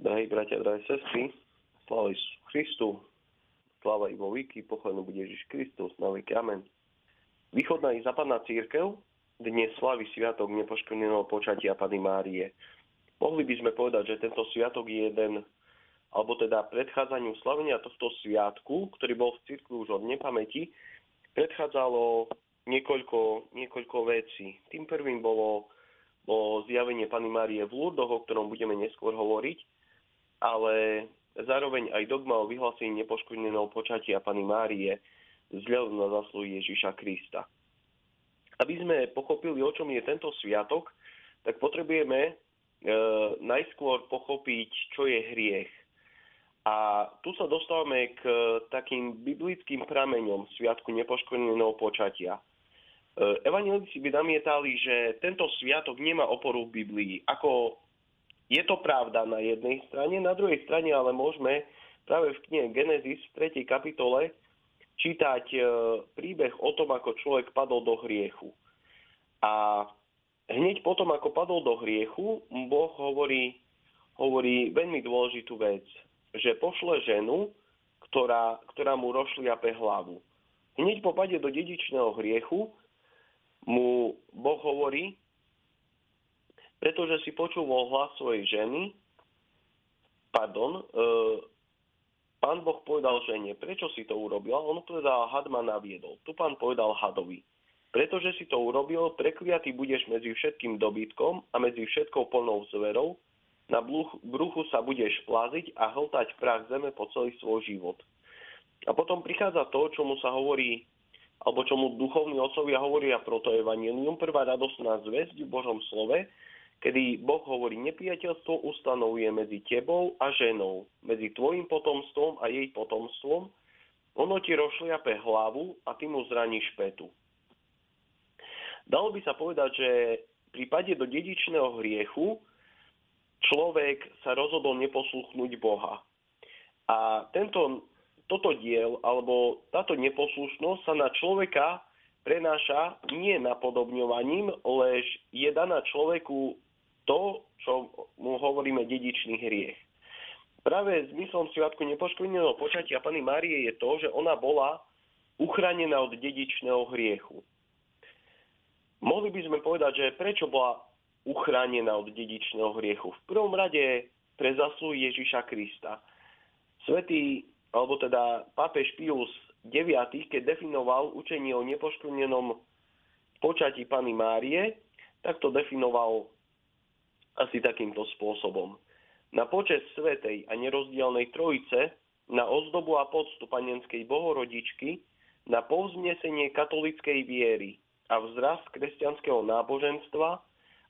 Drahí bratia, drahé sestry, sláva Isu Christu, sláva i vo výky, pochválený bude Ježiš Kristus, na veky, amen. Východná i západná církev dnes slaví sviatok nepoškodeného počatia Pany Márie. Mohli by sme povedať, že tento sviatok je jeden, alebo teda predchádzaniu slavenia tohto sviatku, ktorý bol v cirkvi už od nepamäti, predchádzalo niekoľko, niekoľko vecí. Tým prvým bolo, bolo zjavenie Pany Márie v Lurdoch, o ktorom budeme neskôr hovoriť ale zároveň aj dogma o vyhlásení nepoškodeného počatia Pany Márie vzhľadom na zasluhy Ježiša Krista. Aby sme pochopili, o čom je tento sviatok, tak potrebujeme e, najskôr pochopiť, čo je hriech. A tu sa dostávame k takým biblickým prameňom Sviatku nepoškodeného počatia. E, Evangelici by namietali, že tento sviatok nemá oporu v Biblii. Ako je to pravda na jednej strane, na druhej strane ale môžeme práve v knihe Genesis v 3. kapitole čítať e, príbeh o tom, ako človek padol do hriechu. A hneď potom, ako padol do hriechu, Boh hovorí, hovorí veľmi dôležitú vec, že pošle ženu, ktorá, ktorá mu rošliape hlavu. Hneď po pade do dedičného hriechu mu Boh hovorí, pretože si počúval hlas svojej ženy, pardon, e, pán Boh povedal žene, prečo si to urobil? On povedal, had ma naviedol. Tu pán povedal hadovi, pretože si to urobil, prekliatý budeš medzi všetkým dobytkom a medzi všetkou plnou zverou, na bruchu sa budeš pláziť a hltať prach zeme po celý svoj život. A potom prichádza to, čomu sa hovorí, alebo čomu duchovní otcovia hovoria proto evanilium, prvá radosná zväzť v Božom slove, kedy Boh hovorí, nepriateľstvo ustanovuje medzi tebou a ženou, medzi tvojim potomstvom a jej potomstvom, ono ti rozšliape hlavu a ty mu zraníš petu. Dalo by sa povedať, že v prípade do dedičného hriechu človek sa rozhodol neposluchnúť Boha. A tento, toto diel, alebo táto neposlušnosť sa na človeka prenáša nie napodobňovaním, lež je daná človeku to, čo mu hovoríme dedičný hriech. Práve zmyslom sviatku nepoškvrneného počatia Pany Márie je to, že ona bola uchránená od dedičného hriechu. Mohli by sme povedať, že prečo bola uchránená od dedičného hriechu? V prvom rade pre zasluhy Ježiša Krista. Svetý, alebo teda pápež Pius IX, keď definoval učenie o nepoškvrnenom počatí Pany Márie, tak to definoval asi takýmto spôsobom. Na počet svetej a nerozdielnej trojice, na ozdobu a poctu panenskej bohorodičky, na povznesenie katolickej viery a vzrast kresťanského náboženstva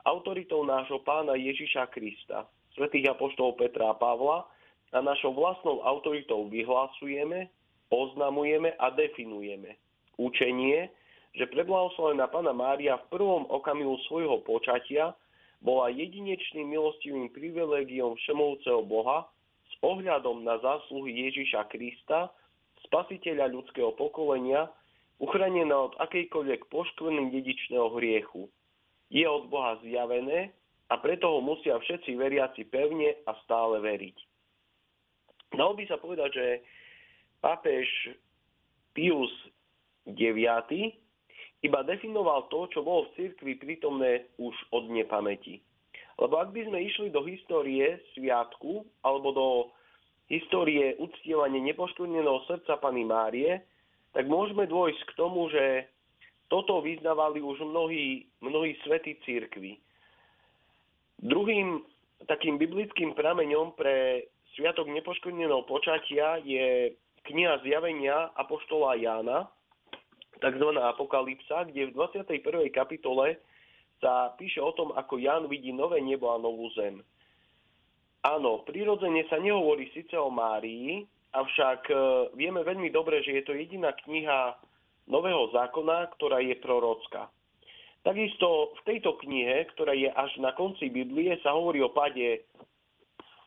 autoritou nášho pána Ježiša Krista, svätých apoštolov Petra a Pavla a našou vlastnou autoritou vyhlasujeme, oznamujeme a definujeme učenie, že preblahoslavená pána Mária v prvom okamihu svojho počatia bola jedinečným milostivým privilegiom všemovceho Boha s ohľadom na zásluhy Ježiša Krista, spasiteľa ľudského pokolenia, uchránená od akejkoľvek poškvrny dedičného hriechu. Je od Boha zjavené a preto ho musia všetci veriaci pevne a stále veriť. Dalo by sa povedať, že pápež Pius IX iba definoval to, čo bolo v cirkvi prítomné už od nepamäti. Lebo ak by sme išli do histórie sviatku alebo do histórie uctievania nepoškodneného srdca Pany Márie, tak môžeme dôjsť k tomu, že toto vyznávali už mnohí, mnohí svety církvy. Druhým takým biblickým prameňom pre Sviatok nepoškodneného počatia je kniha zjavenia Apoštola Jána, tzv. apokalypsa, kde v 21. kapitole sa píše o tom, ako Jan vidí nové nebo a novú zem. Áno, prirodzene sa nehovorí síce o Márii, avšak e, vieme veľmi dobre, že je to jediná kniha Nového zákona, ktorá je prorocká. Takisto v tejto knihe, ktorá je až na konci Biblie, sa hovorí o pade,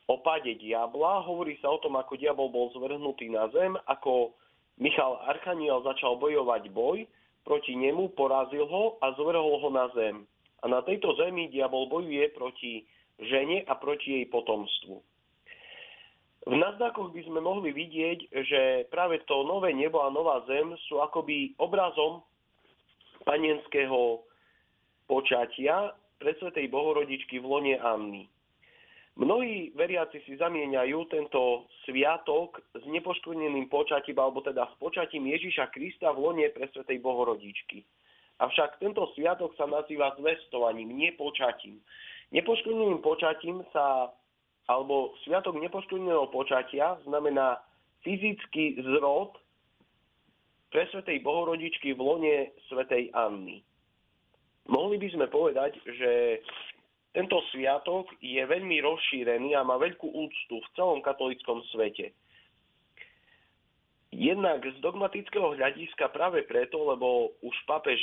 o pade diabla, hovorí sa o tom, ako diabol bol zvrhnutý na zem, ako Michal Archaniel začal bojovať boj proti nemu, porazil ho a zvrhol ho na zem. A na tejto zemi diabol bojuje proti žene a proti jej potomstvu. V náznakoch by sme mohli vidieť, že práve to nové nebo a nová zem sú akoby obrazom panenského počatia pre Svetej Bohorodičky v lone Anny. Mnohí veriaci si zamieňajú tento sviatok s nepoškvrneným počatím, alebo teda s počatím Ježiša Krista v lone pre Svetej Bohorodičky. Avšak tento sviatok sa nazýva zvestovaním, nie počatím. Počatím sa, alebo sviatok nepoškvrneného počatia znamená fyzický zrod pre Svetej Bohorodičky v lone Svetej Anny. Mohli by sme povedať, že tento sviatok je veľmi rozšírený a má veľkú úctu v celom katolickom svete. Jednak z dogmatického hľadiska práve preto, lebo už papež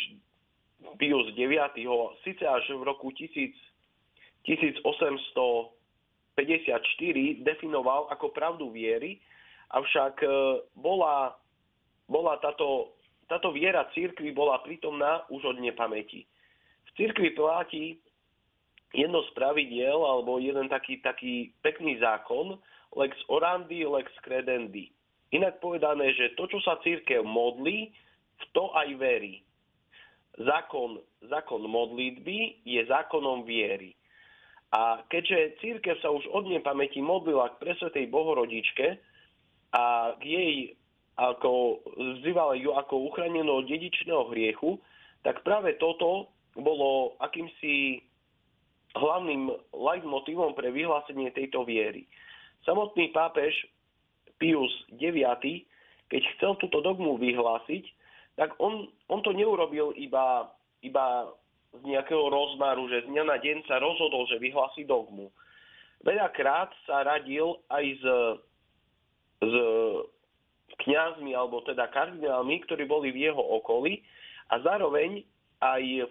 Pius IX ho síce až v roku 1000, 1854 definoval ako pravdu viery, avšak e, bola, bola táto, táto viera církvy bola prítomná už od nepamäti. V církvi platí jedno z pravidiel, alebo jeden taký, taký pekný zákon, lex orandi, lex credendi. Inak povedané, že to, čo sa církev modlí, v to aj verí. Zákon, zákon modlitby je zákonom viery. A keďže církev sa už od nepamäti modlila k presvetej bohorodičke a k jej ako vzývala ju ako uchraneného dedičného hriechu, tak práve toto bolo akýmsi hlavným leitmotívom pre vyhlásenie tejto viery. Samotný pápež Pius IX, keď chcel túto dogmu vyhlásiť, tak on, on to neurobil iba, iba z nejakého rozmaru, že z dňa na deň sa rozhodol, že vyhlási dogmu. Veľakrát sa radil aj s, s kňazmi, alebo teda kardinálmi, ktorí boli v jeho okolí a zároveň aj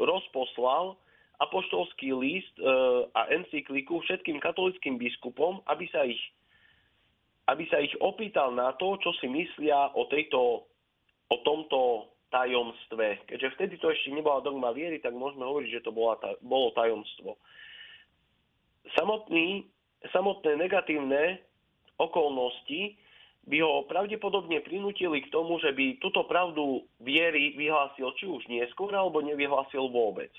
rozposlal apoštolský list e, a encykliku všetkým katolickým biskupom, aby sa ich, aby sa ich opýtal na to, čo si myslia o, tejto, o tomto tajomstve. Keďže vtedy to ešte nebola dogma viery, tak môžeme hovoriť, že to bola, bolo tajomstvo. Samotný, samotné negatívne okolnosti by ho pravdepodobne prinútili k tomu, že by túto pravdu viery vyhlásil či už neskôr, alebo nevyhlásil vôbec.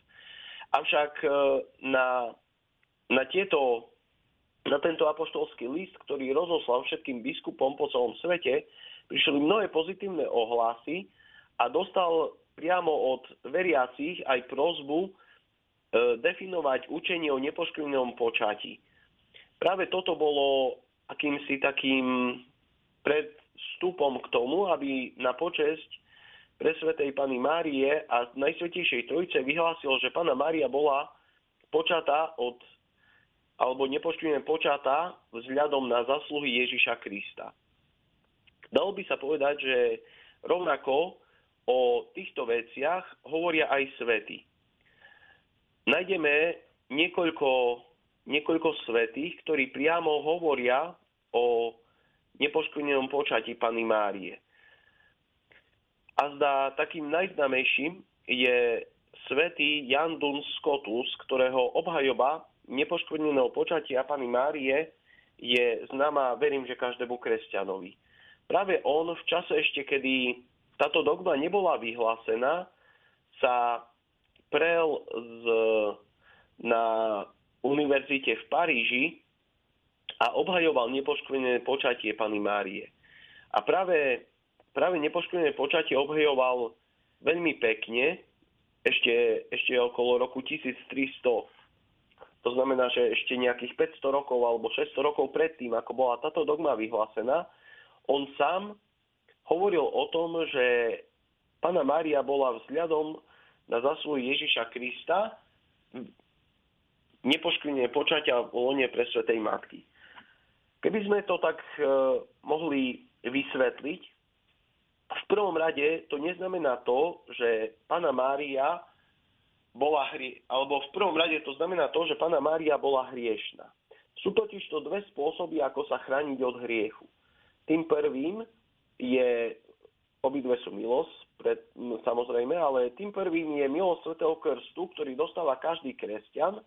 Avšak e, na, na, tieto, na tento apoštolský list, ktorý rozoslal všetkým biskupom po celom svete, prišli mnohé pozitívne ohlasy a dostal priamo od veriacich aj prozbu e, definovať učenie o nepoškvrnenom počatí. Práve toto bolo akýmsi takým pred vstupom k tomu, aby na počesť pre Svetej Pany Márie a Najsvetejšej Trojice vyhlásil, že Pana Mária bola počatá od alebo nepočtujeme počatá vzhľadom na zasluhy Ježiša Krista. Dalo by sa povedať, že rovnako o týchto veciach hovoria aj svety. Nájdeme niekoľko, niekoľko svetých, ktorí priamo hovoria o nepoškvrnenom počatí Pany Márie. A zdá takým najznamejším je svätý Jan Duns Scotus, ktorého obhajoba nepoškvrneného počatia Pany Márie je známa, verím, že každému kresťanovi. Práve on v čase ešte, kedy táto dogma nebola vyhlásená, sa prel z, na univerzite v Paríži a obhajoval nepoškvrnené počatie Pany Márie. A práve, práve nepoškvrnené počatie obhajoval veľmi pekne, ešte, ešte okolo roku 1300. To znamená, že ešte nejakých 500 rokov alebo 600 rokov predtým, ako bola táto dogma vyhlásená, on sám hovoril o tom, že Pana Mária bola vzhľadom na zasluhy Ježiša Krista nepoškvrnené počatia v lone pre Svetej Matky. Keby sme to tak e, mohli vysvetliť, v prvom rade to neznamená to, že Pana Mária bola hrie, alebo v prvom rade to znamená to, že Pana Mária bola hriešná. Sú totiž to dve spôsoby, ako sa chrániť od hriechu. Tým prvým je, obidve sú milosť, pred, samozrejme, ale tým prvým je milosť Svetého Krstu, ktorý dostáva každý kresťan,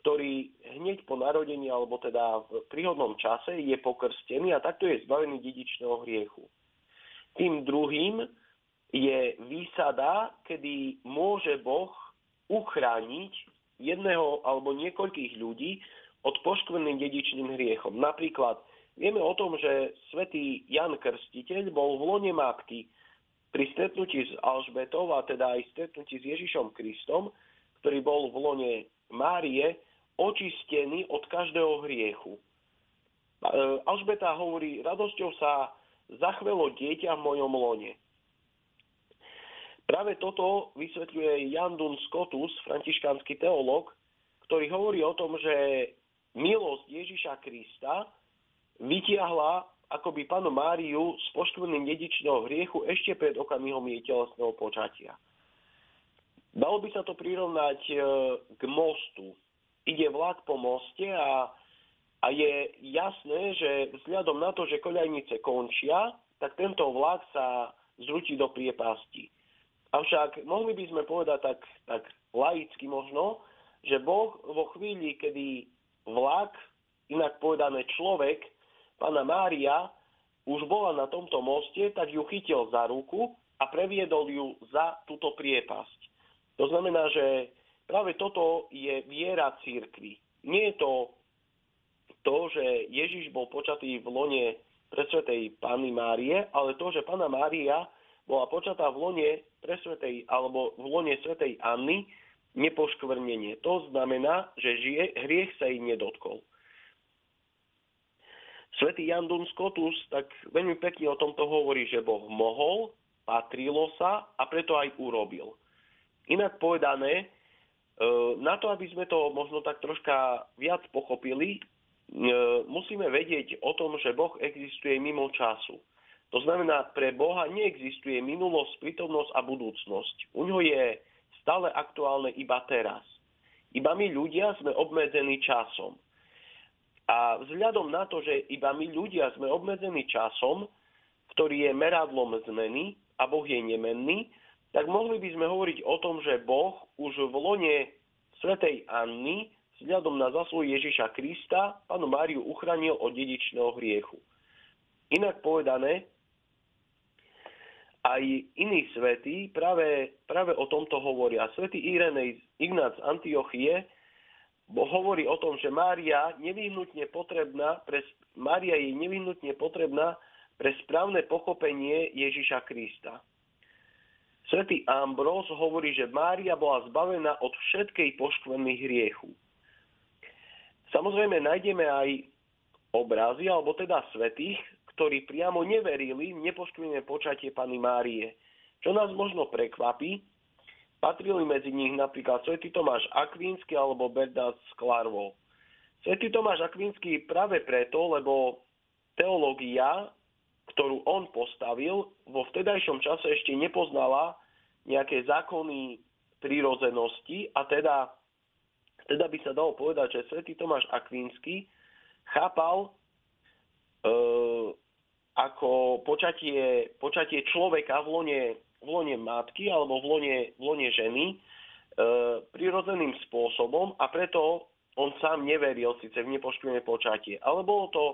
ktorý hneď po narodení alebo teda v príhodnom čase je pokrstený a takto je zbavený dedičného hriechu. Tým druhým je výsada, kedy môže Boh uchrániť jedného alebo niekoľkých ľudí od poškvrným dedičným hriechom. Napríklad vieme o tom, že svätý Jan Krstiteľ bol v lone matky pri stretnutí s Alžbetou a teda aj stretnutí s Ježišom Kristom, ktorý bol v lone Márie, očistený od každého hriechu. E, Alžbeta hovorí, radosťou sa zachvelo dieťa v mojom lone. Práve toto vysvetľuje Jan Dun Scotus, františkánsky teológ, ktorý hovorí o tom, že milosť Ježiša Krista vytiahla akoby panu Máriu z poškvrným dedičného hriechu ešte pred okamihom jej telesného počatia. Dalo by sa to prirovnať e, k mostu. Ide vlak po moste a, a je jasné, že vzhľadom na to, že koľajnice končia, tak tento vlak sa zrúti do priepasti. Avšak mohli by sme povedať tak, tak laicky možno, že Boh vo chvíli, kedy vlak, inak povedané človek, pána Mária, už bola na tomto moste, tak ju chytil za ruku a previedol ju za túto priepasť. To znamená, že práve toto je viera církvy. Nie je to to, že Ježiš bol počatý v lone presvetej Panny Márie, ale to, že Pána Mária bola počatá v lone presvetej alebo v lone svetej Anny nepoškvrnenie. To znamená, že žije, hriech sa jej nedotkol. Svetý Jan Dun Scotus tak veľmi pekne o tomto hovorí, že Boh mohol, patrilo sa a preto aj urobil. Inak povedané, na to, aby sme to možno tak troška viac pochopili, e, musíme vedieť o tom, že Boh existuje mimo času. To znamená, pre Boha neexistuje minulosť, prítomnosť a budúcnosť. U ňo je stále aktuálne iba teraz. Iba my ľudia sme obmedzení časom. A vzhľadom na to, že iba my ľudia sme obmedzení časom, ktorý je meradlom zmeny a Boh je nemenný, tak mohli by sme hovoriť o tom, že Boh už v lone svätej Anny vzhľadom na zasluhu Ježiša Krista panu Máriu uchránil od dedičného hriechu. Inak povedané, aj iní svätí práve, práve o tomto hovoria. Svetý Irenej Ignác Antiochie hovorí o tom, že Mária, nevyhnutne potrebná pre, Mária je nevyhnutne potrebná pre správne pochopenie Ježiša Krista. Svetý Ambrós hovorí, že Mária bola zbavená od všetkej poškvrny hriechu. Samozrejme nájdeme aj obrazy, alebo teda svetých, ktorí priamo neverili v nepoškvrnené počatie Pany Márie. Čo nás možno prekvapí, patrili medzi nich napríklad svätý Tomáš Akvínsky alebo Bernard Sklarvo. Svetý Tomáš Akvínsky práve preto, lebo teológia, ktorú on postavil, vo vtedajšom čase ešte nepoznala nejaké zákony prírodzenosti a teda, teda by sa dalo povedať, že svätý Tomáš Akvínsky chápal e, ako počatie, počatie človeka v lone, v lone matky alebo v lone, v lone ženy e, prirodzeným spôsobom a preto on sám neveril síce v nepoškvrnené počatie. Ale bolo to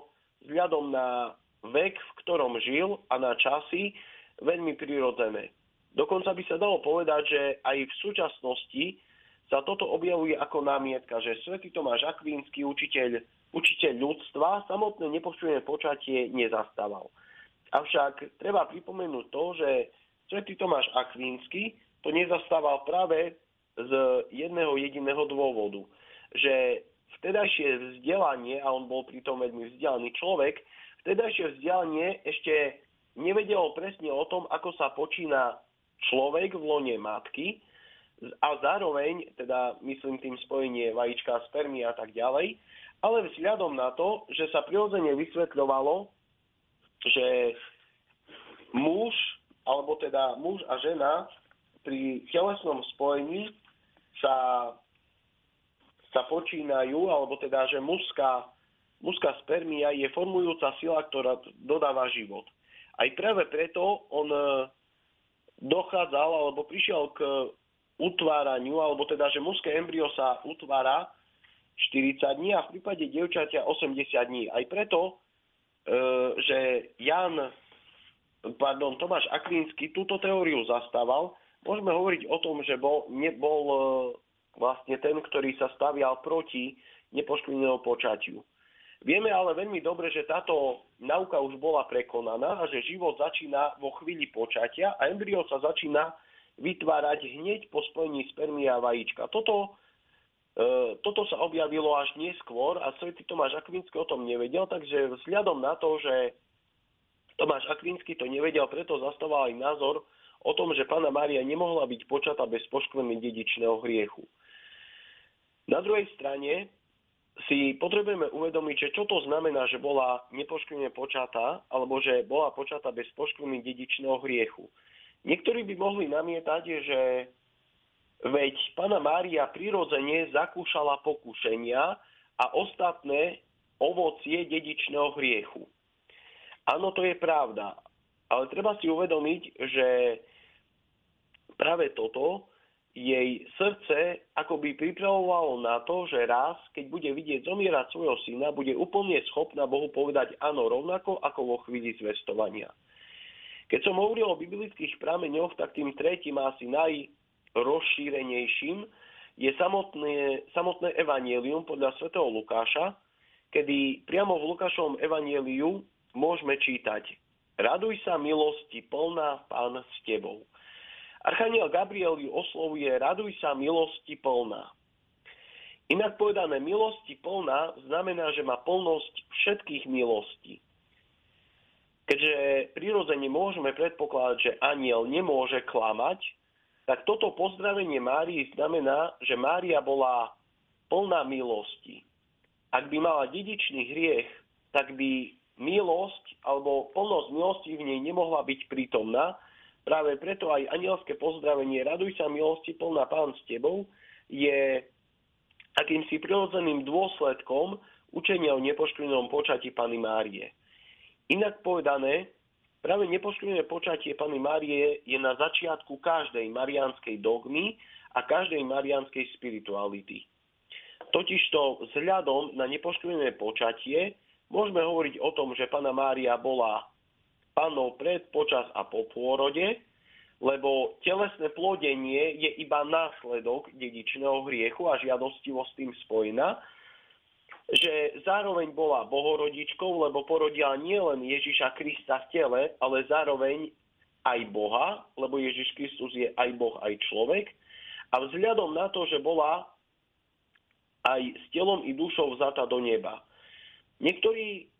vzhľadom na vek, v ktorom žil a na časy veľmi prirodzené. Dokonca by sa dalo povedať, že aj v súčasnosti sa toto objavuje ako námietka, že svätý Tomáš Akvínsky, učiteľ učiteľ ľudstva samotné nepočujené počatie nezastával. Avšak treba pripomenúť to, že svätý Tomáš Akvínsky to nezastával práve z jedného jediného dôvodu, že vtedajšie vzdelanie, a on bol pritom veľmi vzdelaný človek, vtedajšie vzdelanie ešte nevedelo presne o tom, ako sa počína človek v lone matky a zároveň, teda myslím tým spojenie vajíčka, spermy a tak ďalej, ale vzhľadom na to, že sa prirodzene vysvetľovalo, že muž, alebo teda muž a žena pri telesnom spojení sa, sa počínajú, alebo teda, že mužská, mužská spermia je formujúca sila, ktorá dodáva život. Aj práve preto on dochádzal, alebo prišiel k utváraniu, alebo teda, že mužské embryo sa utvára 40 dní a v prípade dievčatia 80 dní. Aj preto, e, že Jan, pardon, Tomáš Akvínsky túto teóriu zastával, môžeme hovoriť o tom, že bol, nebol e, vlastne ten, ktorý sa stavial proti nepoškvrnenému počatiu. Vieme ale veľmi dobre, že táto nauka už bola prekonaná a že život začína vo chvíli počatia a embryo sa začína vytvárať hneď po spojení spermia a vajíčka. Toto E, toto sa objavilo až neskôr a svätý Tomáš Akvinsky o tom nevedel, takže vzhľadom na to, že Tomáš Akvinsky to nevedel, preto zastával aj názor o tom, že pána Mária nemohla byť počatá bez poškvrny dedičného hriechu. Na druhej strane si potrebujeme uvedomiť, že čo to znamená, že bola nepoškvrne počatá, alebo že bola počatá bez poškvrny dedičného hriechu. Niektorí by mohli namietať, že Veď pána Mária prirodzene zakúšala pokušenia a ostatné ovocie dedičného hriechu. Áno, to je pravda, ale treba si uvedomiť, že práve toto jej srdce akoby pripravovalo na to, že raz, keď bude vidieť zomierať svojho syna, bude úplne schopná Bohu povedať áno rovnako ako vo chvíli zvestovania. Keď som hovoril o biblických prameňoch, tak tým tretím asi naj, rozšírenejším je samotné, samotné evanielium podľa svätého Lukáša, kedy priamo v Lukášovom evanieliu môžeme čítať Raduj sa milosti plná pán s tebou. Archaniel Gabriel ju oslovuje Raduj sa milosti plná. Inak povedané, milosti plná znamená, že má plnosť všetkých milostí. Keďže prirodzene môžeme predpokladať, že aniel nemôže klamať, tak toto pozdravenie Márii znamená, že Mária bola plná milosti. Ak by mala dedičný hriech, tak by milosť alebo plnosť milosti v nej nemohla byť prítomná. Práve preto aj anielské pozdravenie Raduj sa milosti plná Pán s tebou je akýmsi prirodzeným dôsledkom učenia o nepoškvrnenom počati Pany Márie. Inak povedané, Práve nepoškvrnené počatie Pany Márie je na začiatku každej marianskej dogmy a každej marianskej spirituality. Totižto vzhľadom na nepoškvrnené počatie môžeme hovoriť o tom, že Pana Mária bola panou pred, počas a po pôrode, lebo telesné plodenie je iba následok dedičného hriechu a žiadostivosť tým spojená že zároveň bola bohorodičkou, lebo porodila nielen Ježiša Krista v tele, ale zároveň aj Boha, lebo Ježiš Kristus je aj Boh, aj človek. A vzhľadom na to, že bola aj s telom i dušou vzata do neba. Niektorí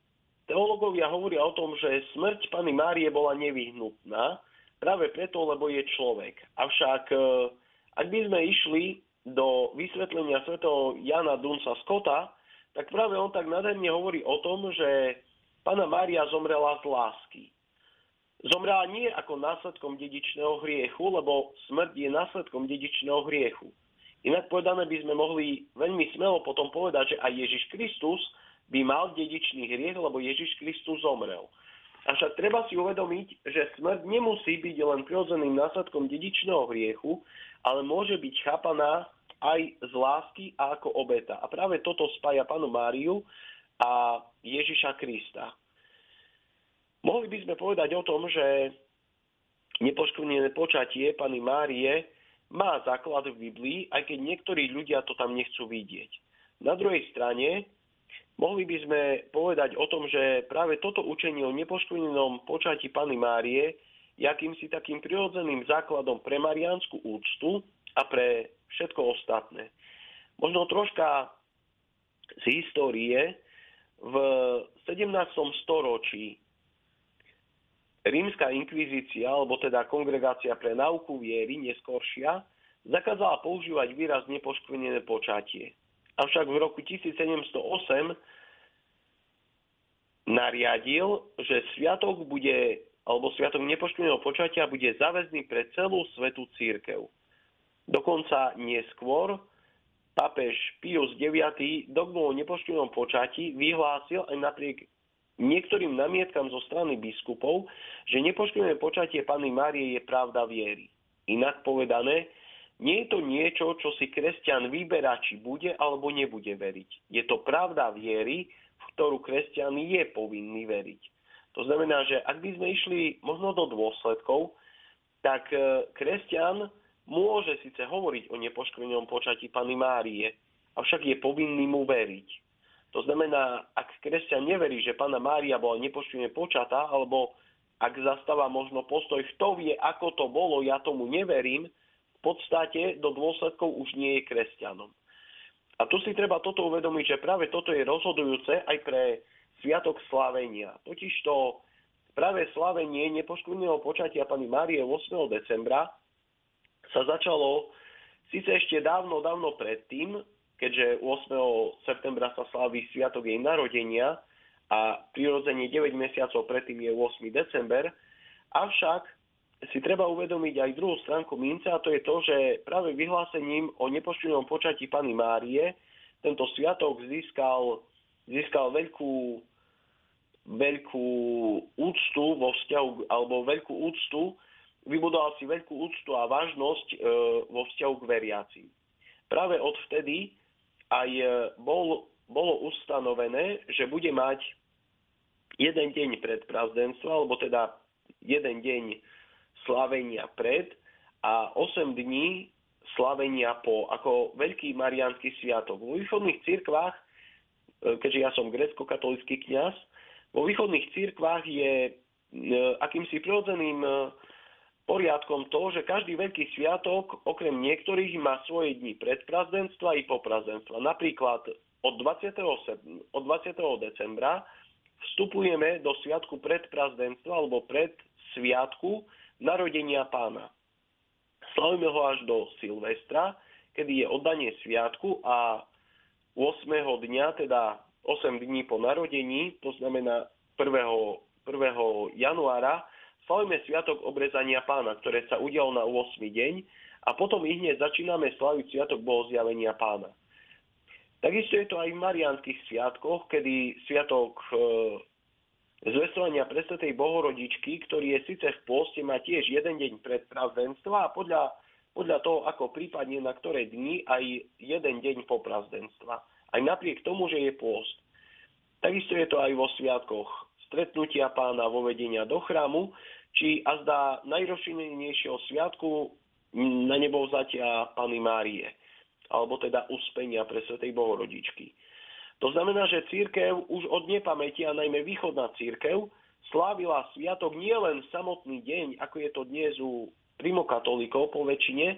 teológovia hovoria o tom, že smrť Pany Márie bola nevyhnutná, práve preto, lebo je človek. Avšak, e, ak by sme išli do vysvetlenia svätého Jana Dunsa Scotta, tak práve on tak nádherne hovorí o tom, že pána Mária zomrela z lásky. Zomrela nie ako následkom dedičného hriechu, lebo smrť je následkom dedičného hriechu. Inak povedané by sme mohli veľmi smelo potom povedať, že aj Ježiš Kristus by mal dedičný hriech, lebo Ježiš Kristus zomrel. Avšak treba si uvedomiť, že smrť nemusí byť len prirodzeným následkom dedičného hriechu, ale môže byť chápaná aj z lásky a ako obeta. A práve toto spája panu Máriu a Ježiša Krista. Mohli by sme povedať o tom, že nepoškvrnené počatie Pany Márie má základ v Biblii, aj keď niektorí ľudia to tam nechcú vidieť. Na druhej strane, mohli by sme povedať o tom, že práve toto učenie o nepoškvrnenom počatí Pany Márie je akýmsi takým prirodzeným základom pre mariánsku úctu a pre všetko ostatné. Možno troška z histórie. V 17. storočí rímska inkvizícia, alebo teda kongregácia pre nauku viery, neskoršia, zakázala používať výraz nepoškvrnené počatie. Avšak v roku 1708 nariadil, že sviatok bude, alebo sviatok nepoškvrneného počatia bude záväzný pre celú svetú církev. Dokonca neskôr papež Pius IX dogmu o nepoštenom počatí vyhlásil aj napriek niektorým namietkam zo strany biskupov, že nepoštené počatie Panny Márie je pravda viery. Inak povedané, nie je to niečo, čo si kresťan vyberá, či bude alebo nebude veriť. Je to pravda viery, v ktorú kresťan je povinný veriť. To znamená, že ak by sme išli možno do dôsledkov, tak e, kresťan môže síce hovoriť o nepoškvrnenom počatí Pany Márie, avšak je povinný mu veriť. To znamená, ak kresťan neverí, že Pana Mária bola nepoškvrne počatá, alebo ak zastáva možno postoj, kto vie, ako to bolo, ja tomu neverím, podstate do dôsledkov už nie je kresťanom. A tu si treba toto uvedomiť, že práve toto je rozhodujúce aj pre Sviatok slávenia. Totižto práve slávenie nepoškvrneného počatia pani Márie 8. decembra sa začalo síce ešte dávno, dávno predtým, keďže 8. septembra sa slaví Sviatok jej narodenia a prirodzene 9 mesiacov predtým je 8. december, avšak si treba uvedomiť aj druhú stránku mince a to je to, že práve vyhlásením o nepoštenom počatí Pany Márie tento sviatok získal, získal veľkú, veľkú úctu vo vzťahu, alebo veľkú úctu, vybudoval si veľkú úctu a vážnosť e, vo vzťahu k veriacim. Práve odvtedy aj e, bol, bolo ustanovené, že bude mať jeden deň pred prazdenstvo, alebo teda jeden deň slavenia pred a 8 dní slavenia po, ako veľký mariánsky sviatok. Vo východných cirkvách, e, keďže ja som grecko-katolický kňaz, vo východných cirkvách je e, akýmsi prirodzeným e, poriadkom to, že každý veľký sviatok, okrem niektorých, má svoje dni predprazdenstva i poprazdenstva. Napríklad od 20. od 20. decembra vstupujeme do sviatku predprazdenstva alebo pred sviatku narodenia pána. Slavíme ho až do Silvestra, kedy je oddanie sviatku a 8. dňa, teda 8 dní po narodení, to znamená 1. 1. januára, slavíme sviatok obrezania pána, ktoré sa udialo na 8. deň a potom i hneď začíname slaviť sviatok bohozjavenia pána. Takisto je to aj v marianských sviatkoch, kedy sviatok e, zvestovania presvetej bohorodičky, ktorý je síce v pôste, má tiež jeden deň pred a podľa, podľa toho, ako prípadne na ktoré dni, aj jeden deň po prazdenstva. Aj napriek tomu, že je pôst. Takisto je to aj vo sviatkoch stretnutia pána vo vedenia do chrámu, či a zdá najrozšírenejšieho sviatku na nebo vzatia Pany Márie, alebo teda uspenia pre Svetej Bohorodičky. To znamená, že církev už od nepamäti, a najmä východná církev, slávila sviatok nielen samotný deň, ako je to dnes u primokatolíkov po väčšine,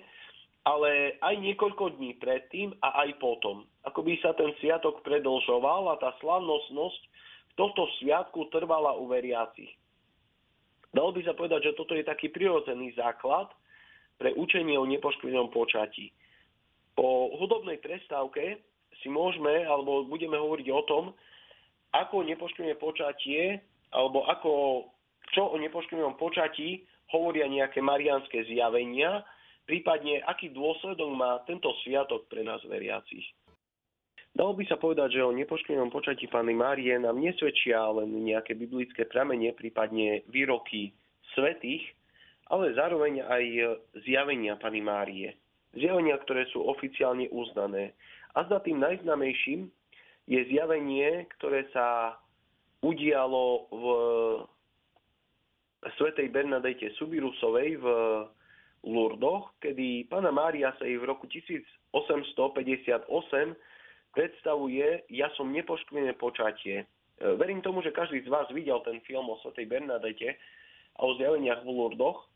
ale aj niekoľko dní predtým a aj potom. Ako by sa ten sviatok predlžoval a tá slavnostnosť tohto sviatku trvala u veriacich. Dalo by sa povedať, že toto je taký prirodzený základ pre učenie o nepoškvrnenom počatí. Po hudobnej prestávke si môžeme, alebo budeme hovoriť o tom, ako nepoškvrnené počatie, alebo ako, čo o nepoškvrnenom počatí hovoria nejaké marianské zjavenia, prípadne aký dôsledok má tento sviatok pre nás veriacich. Dalo by sa povedať, že o nepoškvrnenom počatí Pany Márie nám nesvedčia len nejaké biblické pramene, prípadne výroky svetých, ale zároveň aj zjavenia Pany Márie. Zjavenia, ktoré sú oficiálne uznané. A za tým najznamejším je zjavenie, ktoré sa udialo v svetej Bernadete Subirusovej v Lurdoch, kedy pána Mária sa jej v roku 1858 predstavuje Ja som nepoškvené počatie. Verím tomu, že každý z vás videl ten film o svetej Bernadete a o zjaveniach v Lurdoch.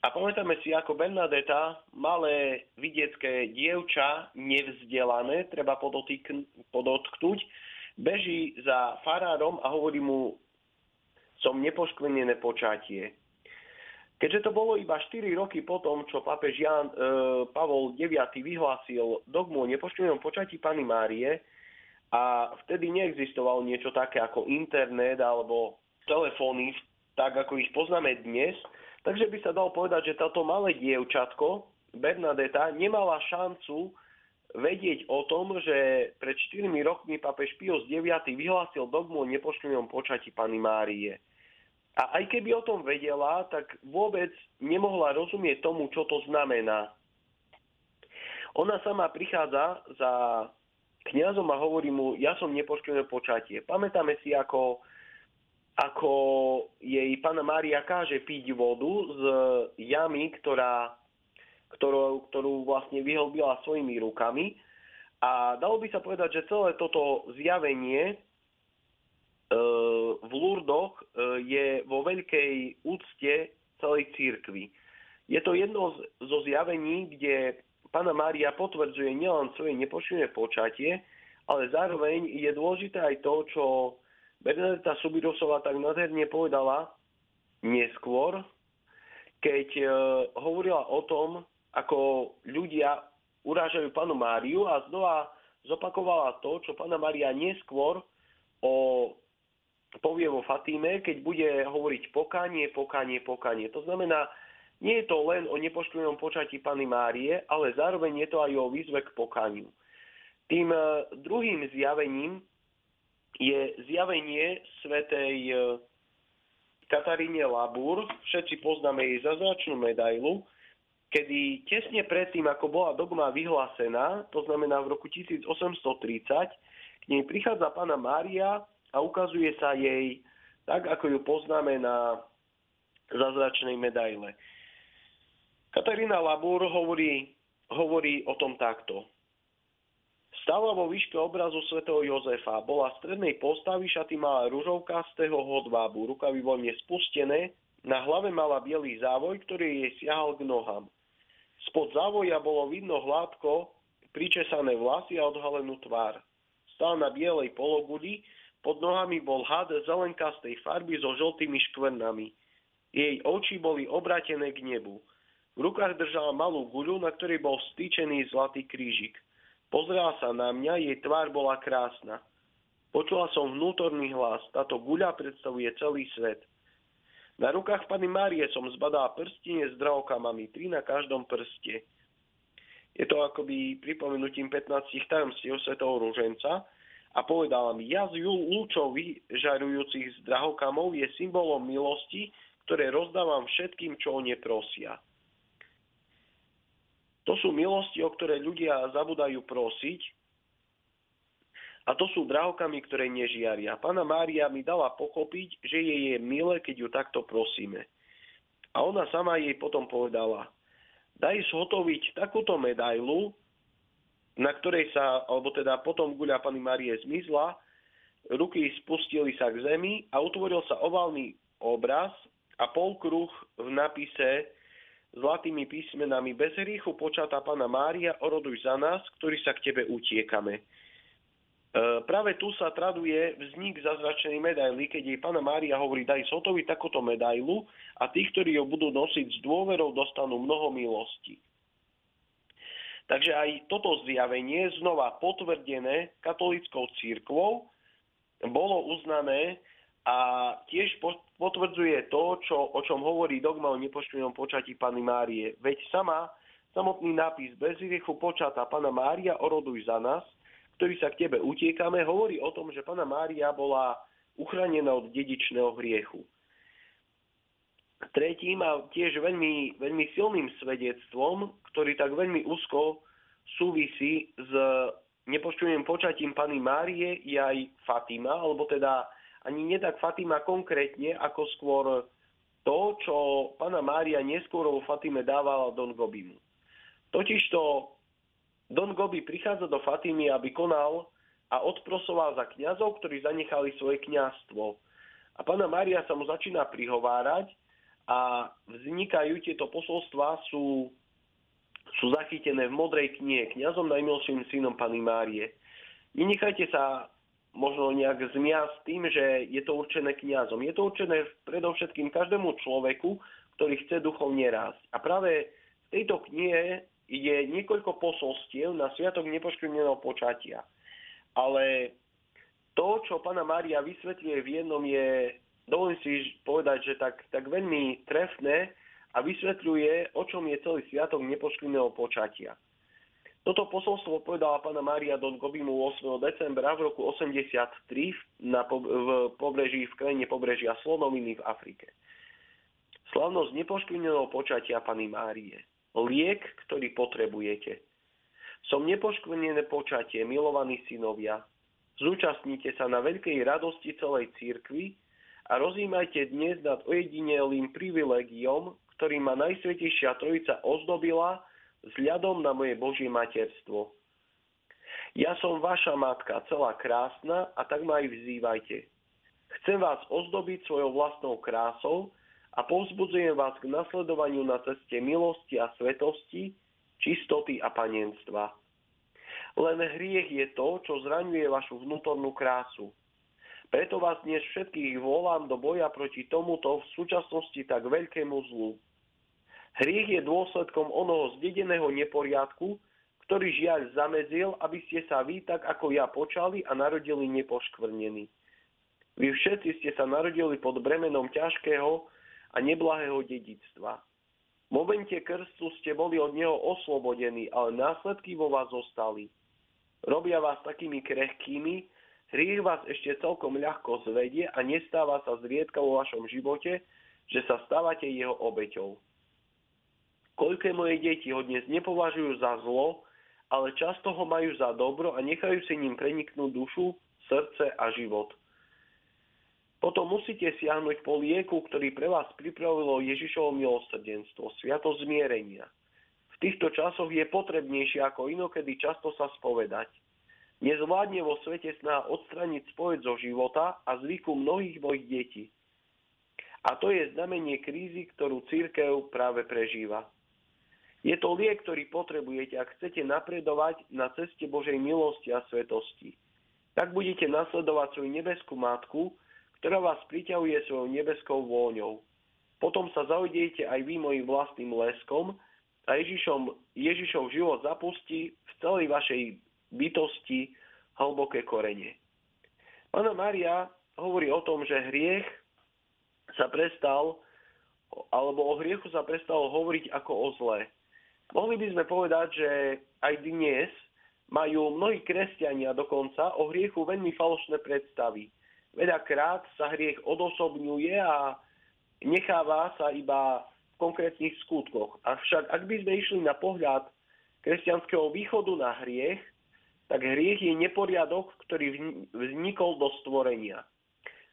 A pamätáme si, ako Bernadeta, malé vidiecké dievča, nevzdelané, treba podotknúť, beží za farárom a hovorí mu, som nepoškvenené počatie. Keďže to bolo iba 4 roky potom, čo pápež Jan, e, Pavol IX vyhlásil dogmu o nepoškvenenom počatí Pany Márie, a vtedy neexistovalo niečo také ako internet alebo telefóny, tak ako ich poznáme dnes, Takže by sa dalo povedať, že táto malé dievčatko, Bernadeta, nemala šancu vedieť o tom, že pred 4 rokmi papež Pius IX vyhlásil dogmu o nepoškvrnenom počati Pany Márie. A aj keby o tom vedela, tak vôbec nemohla rozumieť tomu, čo to znamená. Ona sama prichádza za kňazom a hovorí mu, ja som nepoškodené počatie. Pamätáme si, ako, ako jej pána Mária káže piť vodu z jamy, ktorá, ktorú, ktorú vlastne vyhlbila svojimi rukami. A dalo by sa povedať, že celé toto zjavenie e, v Lurdoch e, je vo veľkej úcte celej církvy. Je to jedno zo zjavení, kde Pána Mária potvrdzuje nielen svoje nepočinné počatie, ale zároveň je dôležité aj to, čo Bernadeta Subirosová tak nádherne povedala neskôr, keď e, hovorila o tom, ako ľudia urážajú panu Máriu a znova zopakovala to, čo pána Mária neskôr o, povie vo Fatíme, keď bude hovoriť pokánie, pokánie, pokánie. To znamená, nie je to len o nepoškvrnenom počatí Pany Márie, ale zároveň je to aj o výzve k pokaniu. Tým e, druhým zjavením je zjavenie svetej e, Kataríne Labur. Všetci poznáme jej zazračnú medailu, kedy tesne predtým, ako bola dogma vyhlásená, to znamená v roku 1830, k nej prichádza Pana Mária a ukazuje sa jej tak, ako ju poznáme na zazračnej medaile. Katarína Labúr hovorí, hovorí o tom takto. Stála vo výške obrazu svätého Jozefa. Bola strednej postavy, šaty mala ružovkastého hodvábu, rukavy voľne spustené, na hlave mala biely závoj, ktorý jej siahal k nohám. Spod závoja bolo vidno hladko pričesané vlasy a odhalenú tvár. Stál na bielej pologuli, pod nohami bol had zelenkastej farby so žltými škvrnami. Jej oči boli obratené k nebu. V rukách držala malú guľu, na ktorej bol stýčený zlatý krížik. Pozrela sa na mňa, jej tvár bola krásna. Počula som vnútorný hlas, táto guľa predstavuje celý svet. Na rukách Pany Márie som zbadala prstine s drahokamami, tri na každom prste. Je to akoby pripomenutím 15 tajomstiev svetov Rúženca a povedala mi, jaz lúčov vyžarujúcich z drahokamov je symbolom milosti, ktoré rozdávam všetkým, čo o ne prosia. To sú milosti, o ktoré ľudia zabudajú prosiť. A to sú drahokami, ktoré nežiaria. Pána Mária mi dala pochopiť, že jej je milé, keď ju takto prosíme. A ona sama jej potom povedala, daj zhotoviť takúto medailu, na ktorej sa, alebo teda potom guľa Pany Márie zmizla, ruky spustili sa k zemi a utvoril sa oválny obraz a polkruh v napise zlatými písmenami bez hriechu počatá Pana Mária, oroduj za nás, ktorí sa k Tebe utiekame. E, práve tu sa traduje vznik zazračenej medaily, keď jej Pana Mária hovorí, daj Sotovi takúto medailu a tí, ktorí ju budú nosiť s dôverou, dostanú mnoho milosti. Takže aj toto zjavenie, znova potvrdené katolickou církvou, bolo uznané a tiež potvrdzuje to, čo, o čom hovorí dogma o nepoškvrnenom počatí Pany Márie. Veď sama, samotný nápis bez hriechu počatá Pana Mária, oroduj za nás, ktorý sa k tebe utiekame, hovorí o tom, že Pana Mária bola uchránená od dedičného hriechu. Tretím a tiež veľmi, veľmi silným svedectvom, ktorý tak veľmi úzko súvisí s nepošťujem počatím Pany Márie, je aj Fatima, alebo teda ani nie tak Fatima konkrétne, ako skôr to, čo pána Mária neskôr vo Fatime dávala Don Gobimu. Totižto Don Gobi prichádza do Fatimy, aby konal a odprosoval za kňazov, ktorí zanechali svoje kňazstvo. A pána Mária sa mu začína prihovárať a vznikajú tieto posolstva, sú, sú zachytené v modrej knihe kňazom najmilším synom Pany Márie. Nenechajte sa možno nejak zmiasť tým, že je to určené kňazom. Je to určené predovšetkým každému človeku, ktorý chce duchovne rásť. A práve v tejto knihe je niekoľko posolstiev na Sviatok nepoškvrneného počatia. Ale to, čo pána Mária vysvetľuje v jednom, je, dovolím si povedať, že tak, tak veľmi trefné a vysvetľuje, o čom je celý Sviatok nepoškvrneného počatia. Toto posolstvo povedala pána Mária Don Gobimu 8. decembra v roku 83 na po, v pobreží, v krajine pobrežia Slonoviny v Afrike. Slavnosť nepoškvrneného počatia Pany Márie. Liek, ktorý potrebujete. Som nepoškvrnené počatie, milovaní synovia. Zúčastnite sa na veľkej radosti celej církvy a rozímajte dnes nad ojedinelým privilegiom, ktorý ma Najsvetejšia Trojica ozdobila vzhľadom na moje Božie materstvo. Ja som vaša matka, celá krásna, a tak ma aj vzývajte. Chcem vás ozdobiť svojou vlastnou krásou a povzbudzujem vás k nasledovaniu na ceste milosti a svetosti, čistoty a panenstva. Len hriech je to, čo zraňuje vašu vnútornú krásu. Preto vás dnes všetkých volám do boja proti tomuto v súčasnosti tak veľkému zlu. Hriech je dôsledkom onoho zdedeného neporiadku, ktorý žiaľ zamedzil, aby ste sa vy tak ako ja počali a narodili nepoškvrnení. Vy všetci ste sa narodili pod bremenom ťažkého a neblahého dedictva. V momente krstu ste boli od neho oslobodení, ale následky vo vás zostali. Robia vás takými krehkými, hriech vás ešte celkom ľahko zvedie a nestáva sa zriedka vo vašom živote, že sa stávate jeho obeťou. Koľké moje deti ho dnes nepovažujú za zlo, ale často ho majú za dobro a nechajú si ním preniknúť dušu, srdce a život. Potom musíte siahnuť po lieku, ktorý pre vás pripravilo Ježišovo milosrdenstvo, sviatosť zmierenia. V týchto časoch je potrebnejšie ako inokedy často sa spovedať. Nezvládne vo svete snaha odstraniť spoved zo života a zvyku mnohých mojich detí. A to je znamenie krízy, ktorú církev práve prežíva. Je to liek, ktorý potrebujete, ak chcete napredovať na ceste Božej milosti a svetosti. Tak budete nasledovať svoju nebeskú matku, ktorá vás priťahuje svojou nebeskou vôňou. Potom sa zaujdiete aj vy mojim vlastným leskom a Ježišom, Ježišov život zapustí v celej vašej bytosti hlboké korene. Pána Maria hovorí o tom, že hriech sa prestal, alebo o hriechu sa prestalo hovoriť ako o zle. Mohli by sme povedať, že aj dnes majú mnohí kresťania dokonca o hriechu veľmi falošné predstavy. Veľakrát sa hriech odosobňuje a necháva sa iba v konkrétnych skutkoch. Avšak ak by sme išli na pohľad kresťanského východu na hriech, tak hriech je neporiadok, ktorý vznikol do stvorenia.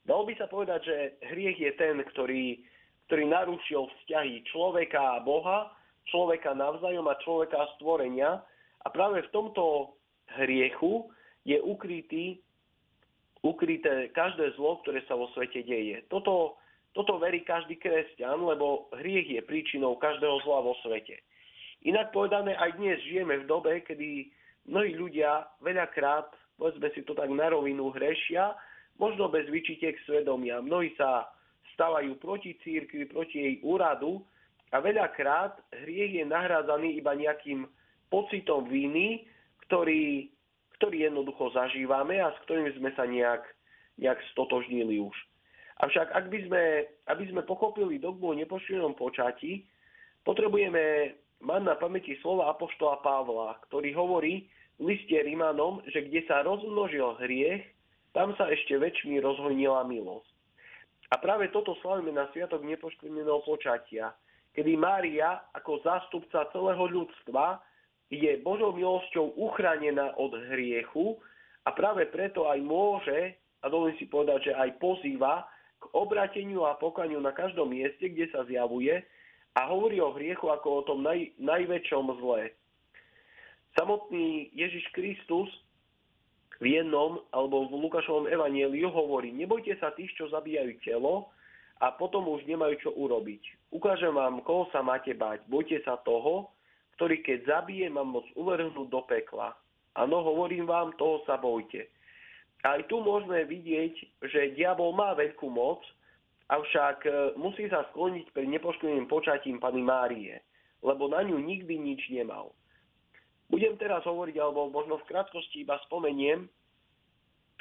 Dalo by sa povedať, že hriech je ten, ktorý, ktorý narušil vzťahy človeka a Boha človeka navzájom a človeka stvorenia. A práve v tomto hriechu je ukrytý, ukryté každé zlo, ktoré sa vo svete deje. Toto, toto verí každý kresťan, lebo hriech je príčinou každého zla vo svete. Inak povedané, aj dnes žijeme v dobe, kedy mnohí ľudia veľakrát, povedzme si to tak na rovinu, hrešia, možno bez vyčitek svedomia. Mnohí sa stávajú proti církvi, proti jej úradu, a veľakrát hriech je nahrádzaný iba nejakým pocitom viny, ktorý, ktorý jednoducho zažívame a s ktorým sme sa nejak, nejak stotožnili už. Avšak ak by sme, aby sme pochopili dogmu o nepoštenom počatí, potrebujeme mať na pamäti slova Apoštola Pavla, ktorý hovorí v liste Rimanom, že kde sa rozmnožil hriech, tam sa ešte väčšmi rozhojnila milosť. A práve toto slavíme na Sviatok nepoškvrneného počatia kedy Mária ako zástupca celého ľudstva je Božou milosťou uchránená od hriechu a práve preto aj môže, a dovolím si povedať, že aj pozýva k obrateniu a pokaniu na každom mieste, kde sa zjavuje a hovorí o hriechu ako o tom naj, najväčšom zle. Samotný Ježiš Kristus v jednom alebo v Lukášovom evanieliu hovorí, nebojte sa tých, čo zabíjajú telo, a potom už nemajú čo urobiť. Ukážem vám, koho sa máte bať. Bojte sa toho, ktorý keď zabije, mám moc uvrhnúť do pekla. Áno, hovorím vám, toho sa bojte. Aj tu môžeme vidieť, že diabol má veľkú moc, avšak e, musí sa skloniť pred nepoškodeným počatím Pany Márie, lebo na ňu nikdy nič nemal. Budem teraz hovoriť, alebo možno v krátkosti iba spomeniem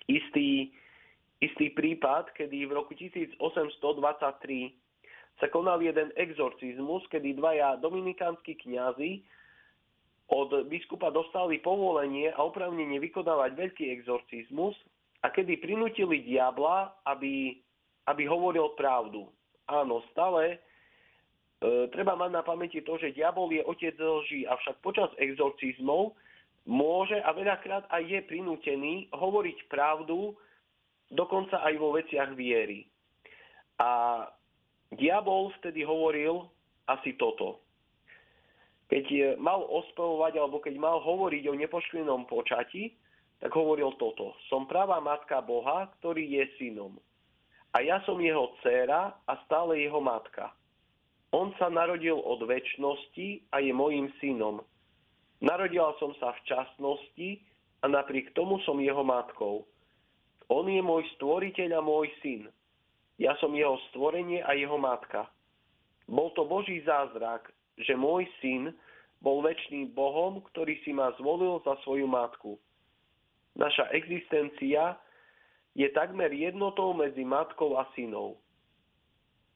istý istý prípad, kedy v roku 1823 sa konal jeden exorcizmus, kedy dvaja dominikánsky kňazi od biskupa dostali povolenie a opravnenie vykonávať veľký exorcizmus a kedy prinútili diabla, aby, aby hovoril pravdu. Áno, stále e, treba mať na pamäti to, že diabol je otec lží, avšak počas exorcizmov môže a veľakrát aj je prinútený hovoriť pravdu, dokonca aj vo veciach viery. A diabol vtedy hovoril asi toto. Keď mal ospevovať alebo keď mal hovoriť o nepoškvenom počati, tak hovoril toto. Som pravá matka Boha, ktorý je synom. A ja som jeho dcéra a stále jeho matka. On sa narodil od väčšnosti a je mojim synom. Narodila som sa v časnosti a napriek tomu som jeho matkou. On je môj stvoriteľ a môj syn. Ja som jeho stvorenie a jeho matka. Bol to Boží zázrak, že môj syn bol väčšným Bohom, ktorý si ma zvolil za svoju matku. Naša existencia je takmer jednotou medzi matkou a synou.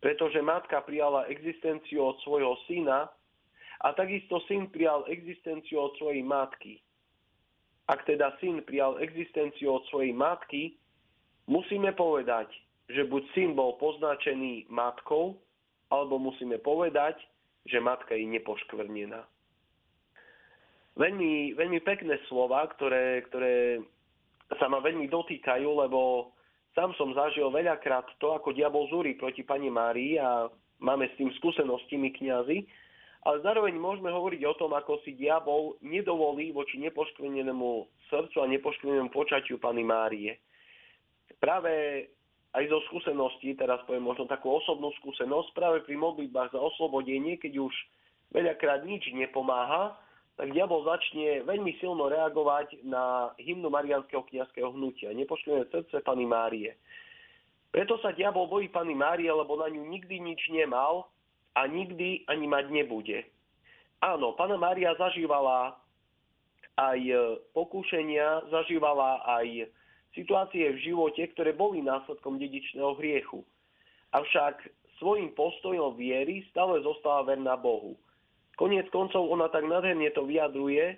Pretože matka prijala existenciu od svojho syna a takisto syn prijal existenciu od svojej matky. Ak teda syn prijal existenciu od svojej matky, musíme povedať, že buď syn bol poznačený matkou, alebo musíme povedať, že matka je nepoškvrnená. Veľmi, veľmi pekné slova, ktoré, ktoré sa ma veľmi dotýkajú, lebo sám som zažil veľakrát to, ako diabol zúri proti pani Márii a máme s tým skúsenosti my kniazy, ale zároveň môžeme hovoriť o tom, ako si diabol nedovolí voči nepoškvenenému srdcu a nepoškvenenému počatiu pani Márie. Práve aj zo skúseností, teraz poviem možno takú osobnú skúsenosť, práve pri modlitbách za oslobodenie, keď už veľakrát nič nepomáha, tak diabol začne veľmi silno reagovať na hymnu Marianského kniazského hnutia. Nepošľujeme srdce Pany Márie. Preto sa diabol bojí Pany Márie, lebo na ňu nikdy nič nemal a nikdy ani mať nebude. Áno, Pana Mária zažívala aj pokúšenia, zažívala aj situácie v živote, ktoré boli následkom dedičného hriechu. Avšak svojim postojom viery stále zostala verná Bohu. Koniec koncov ona tak nádherne to vyjadruje,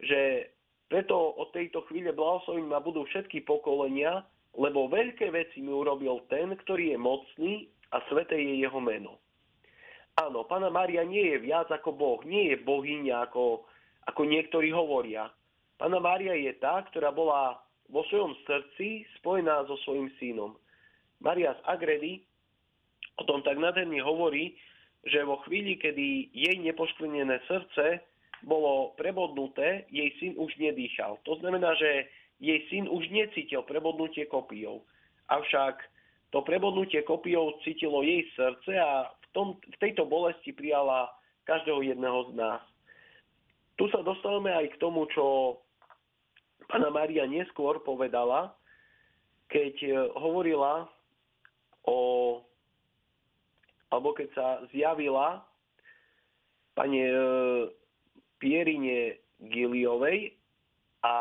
že preto od tejto chvíle blahoslovím ma budú všetky pokolenia, lebo veľké veci mi urobil ten, ktorý je mocný a sveté je jeho meno. Áno, pána Mária nie je viac ako Boh, nie je bohyňa, ako, ako niektorí hovoria. Pána Mária je tá, ktorá bola vo svojom srdci spojená so svojim synom. Maria z Agredy o tom tak nádherne hovorí, že vo chvíli, kedy jej nepoškvrnené srdce bolo prebodnuté, jej syn už nedýchal. To znamená, že jej syn už necítil prebodnutie kopijou. Avšak to prebodnutie kopijou cítilo jej srdce a v, tom, v tejto bolesti prijala každého jedného z nás. Tu sa dostávame aj k tomu, čo pána Maria neskôr povedala, keď hovorila o alebo keď sa zjavila pani e, Pierine Giliovej a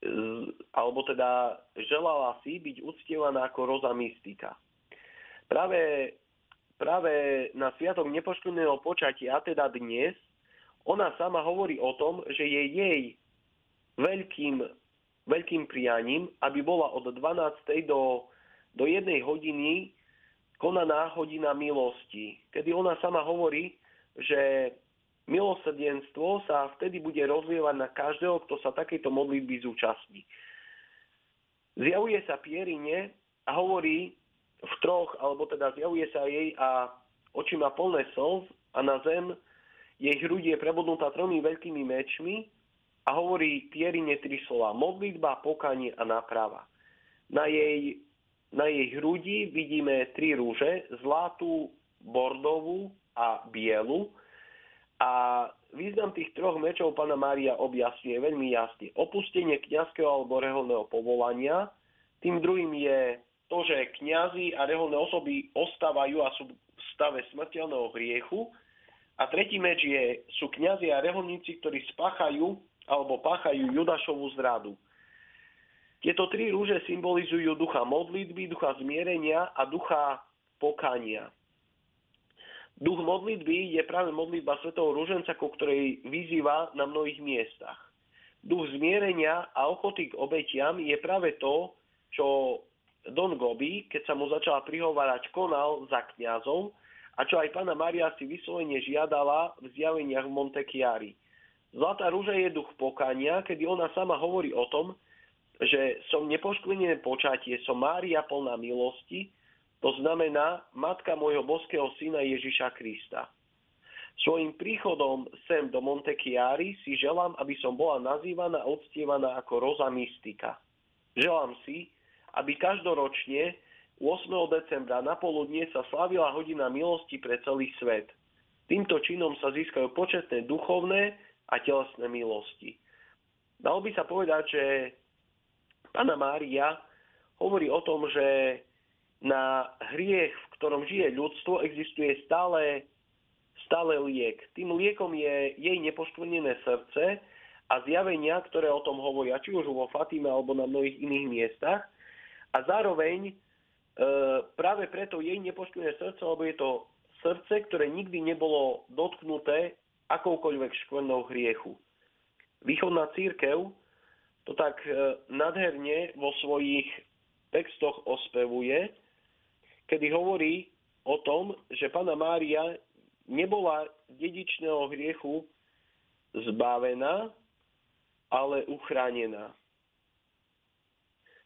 e, alebo teda želala si byť uctievaná ako roza mystika. Práve, práve na Sviatok nepoškodného počatia, teda dnes, ona sama hovorí o tom, že je jej veľkým, veľkým prianím, aby bola od 12. do, do 1 hodiny konaná hodina milosti, kedy ona sama hovorí, že milosrdenstvo sa vtedy bude rozlievať na každého, kto sa takejto modlitby zúčastní. Zjavuje sa Pierine a hovorí v troch, alebo teda zjavuje sa jej a oči má plné slz a na zem jej hruď je prebodnutá tromi veľkými mečmi a hovorí Pierine tri slova. Modlitba, pokanie a náprava. Na jej na jej hrudi vidíme tri rúže, zlatú, bordovú a bielu. A význam tých troch mečov pána Mária objasňuje veľmi jasne. Opustenie kňazského alebo reholného povolania. Tým druhým je to, že kňazi a reholné osoby ostávajú a sú v stave smrteľného hriechu. A tretí meč je, sú kňazi a reholníci, ktorí spáchajú alebo páchajú Judašovú zradu. Tieto tri rúže symbolizujú ducha modlitby, ducha zmierenia a ducha pokania. Duch modlitby je práve modlitba svetého rúženca, ku ktorej vyzýva na mnohých miestach. Duch zmierenia a ochoty k obetiam je práve to, čo Don Gobi, keď sa mu začala prihovárať, konal za kňazom a čo aj pána Maria si vyslovene žiadala v zjaveniach v Monte Chiari. Zlatá rúža je duch pokania, kedy ona sama hovorí o tom, že som nepoškvrnené počatie, som Mária plná milosti, to znamená matka môjho boského syna Ježiša Krista. Svojim príchodom sem do Montechiari si želám, aby som bola nazývaná a odstievaná ako Roza Mystika. Želám si, aby každoročne 8. decembra na poludnie sa slavila hodina milosti pre celý svet. Týmto činom sa získajú početné duchovné a telesné milosti. Dalo by sa povedať, že Pana Mária hovorí o tom, že na hriech, v ktorom žije ľudstvo, existuje stále stále liek. Tým liekom je jej nepoštvrnené srdce a zjavenia, ktoré o tom hovoria, či už vo Fatime alebo na mnohých iných miestach. A zároveň e, práve preto jej nepoštvrnené srdce, lebo je to srdce, ktoré nikdy nebolo dotknuté akoukoľvek škvrnou hriechu. Východná církev to tak e, nadherne vo svojich textoch ospevuje, kedy hovorí o tom, že Pana Mária nebola dedičného hriechu zbavená, ale uchránená.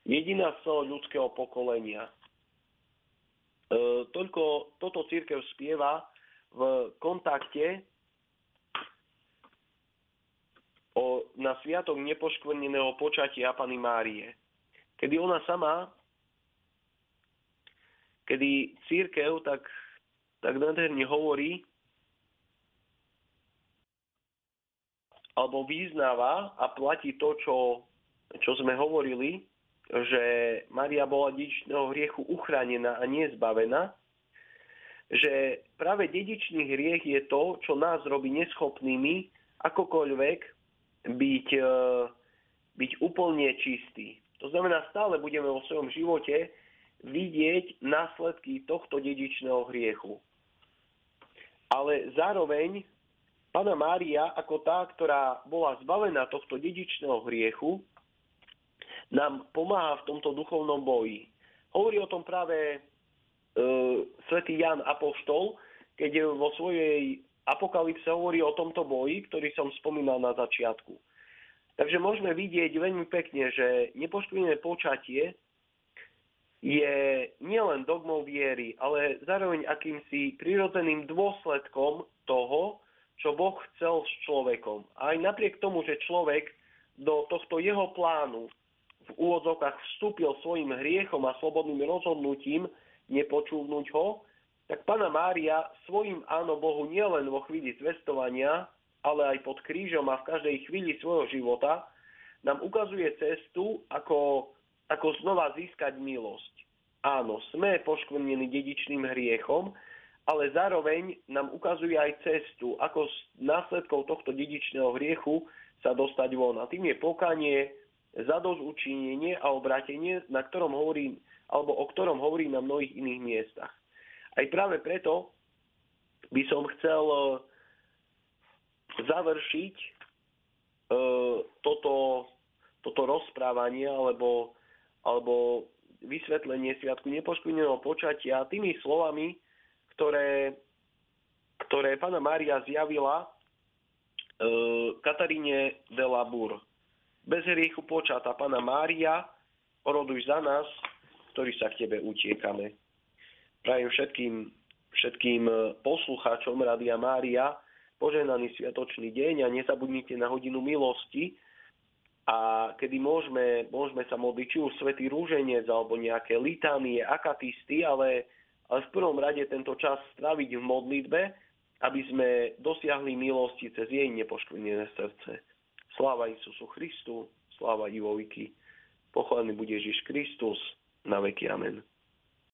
Jediná z celého ľudského pokolenia. E, toľko toto církev spieva v kontakte o, na sviatok nepoškvrneného počatia Pany Márie. Kedy ona sama, kedy církev tak, tak nádherne hovorí alebo vyznáva a platí to, čo, čo sme hovorili, že Maria bola dedičného hriechu uchránená a nie zbavená, že práve dedičný hriech je to, čo nás robí neschopnými akokoľvek byť, e, byť úplne čistý. To znamená, stále budeme vo svojom živote vidieť následky tohto dedičného hriechu. Ale zároveň Pana Mária, ako tá, ktorá bola zbavená tohto dedičného hriechu, nám pomáha v tomto duchovnom boji. Hovorí o tom práve e, svätý Jan Apoštol, keď vo svojej apokalypse hovorí o tomto boji, ktorý som spomínal na začiatku. Takže môžeme vidieť veľmi pekne, že nepoškvrnené počatie je nielen dogmou viery, ale zároveň akýmsi prirodzeným dôsledkom toho, čo Boh chcel s človekom. Aj napriek tomu, že človek do tohto jeho plánu v úvodzovkách vstúpil svojim hriechom a slobodným rozhodnutím nepočúvnuť ho, tak Pana Mária svojim áno Bohu nielen vo chvíli zvestovania, ale aj pod krížom a v každej chvíli svojho života nám ukazuje cestu, ako, ako znova získať milosť. Áno, sme poškvrnení dedičným hriechom, ale zároveň nám ukazuje aj cestu, ako z následkov tohto dedičného hriechu sa dostať von. A tým je pokanie, zadosť učinenie a obratenie, na ktorom hovorím, alebo o ktorom hovorím na mnohých iných miestach. Aj práve preto by som chcel e, završiť e, toto, toto rozprávanie alebo, alebo vysvetlenie Sviatku nepoškvrneného počatia tými slovami, ktoré, ktoré pána Mária zjavila e, Kataríne de Labur. Bez hriechu počata pána Mária, oroduj za nás, ktorí sa k tebe utiekame. Prajem všetkým, všetkým poslucháčom Rádia Mária poženaný sviatočný deň a nezabudnite na hodinu milosti, a kedy môžeme, môžeme sa modliť či už Svetý Rúženec alebo nejaké litánie, akatisty, ale ale v prvom rade tento čas stráviť v modlitbe, aby sme dosiahli milosti cez jej nepoškvrnené srdce. Sláva Isusu Christu, sláva Ivojky, pochválený bude Ježiš Kristus, na veky amen.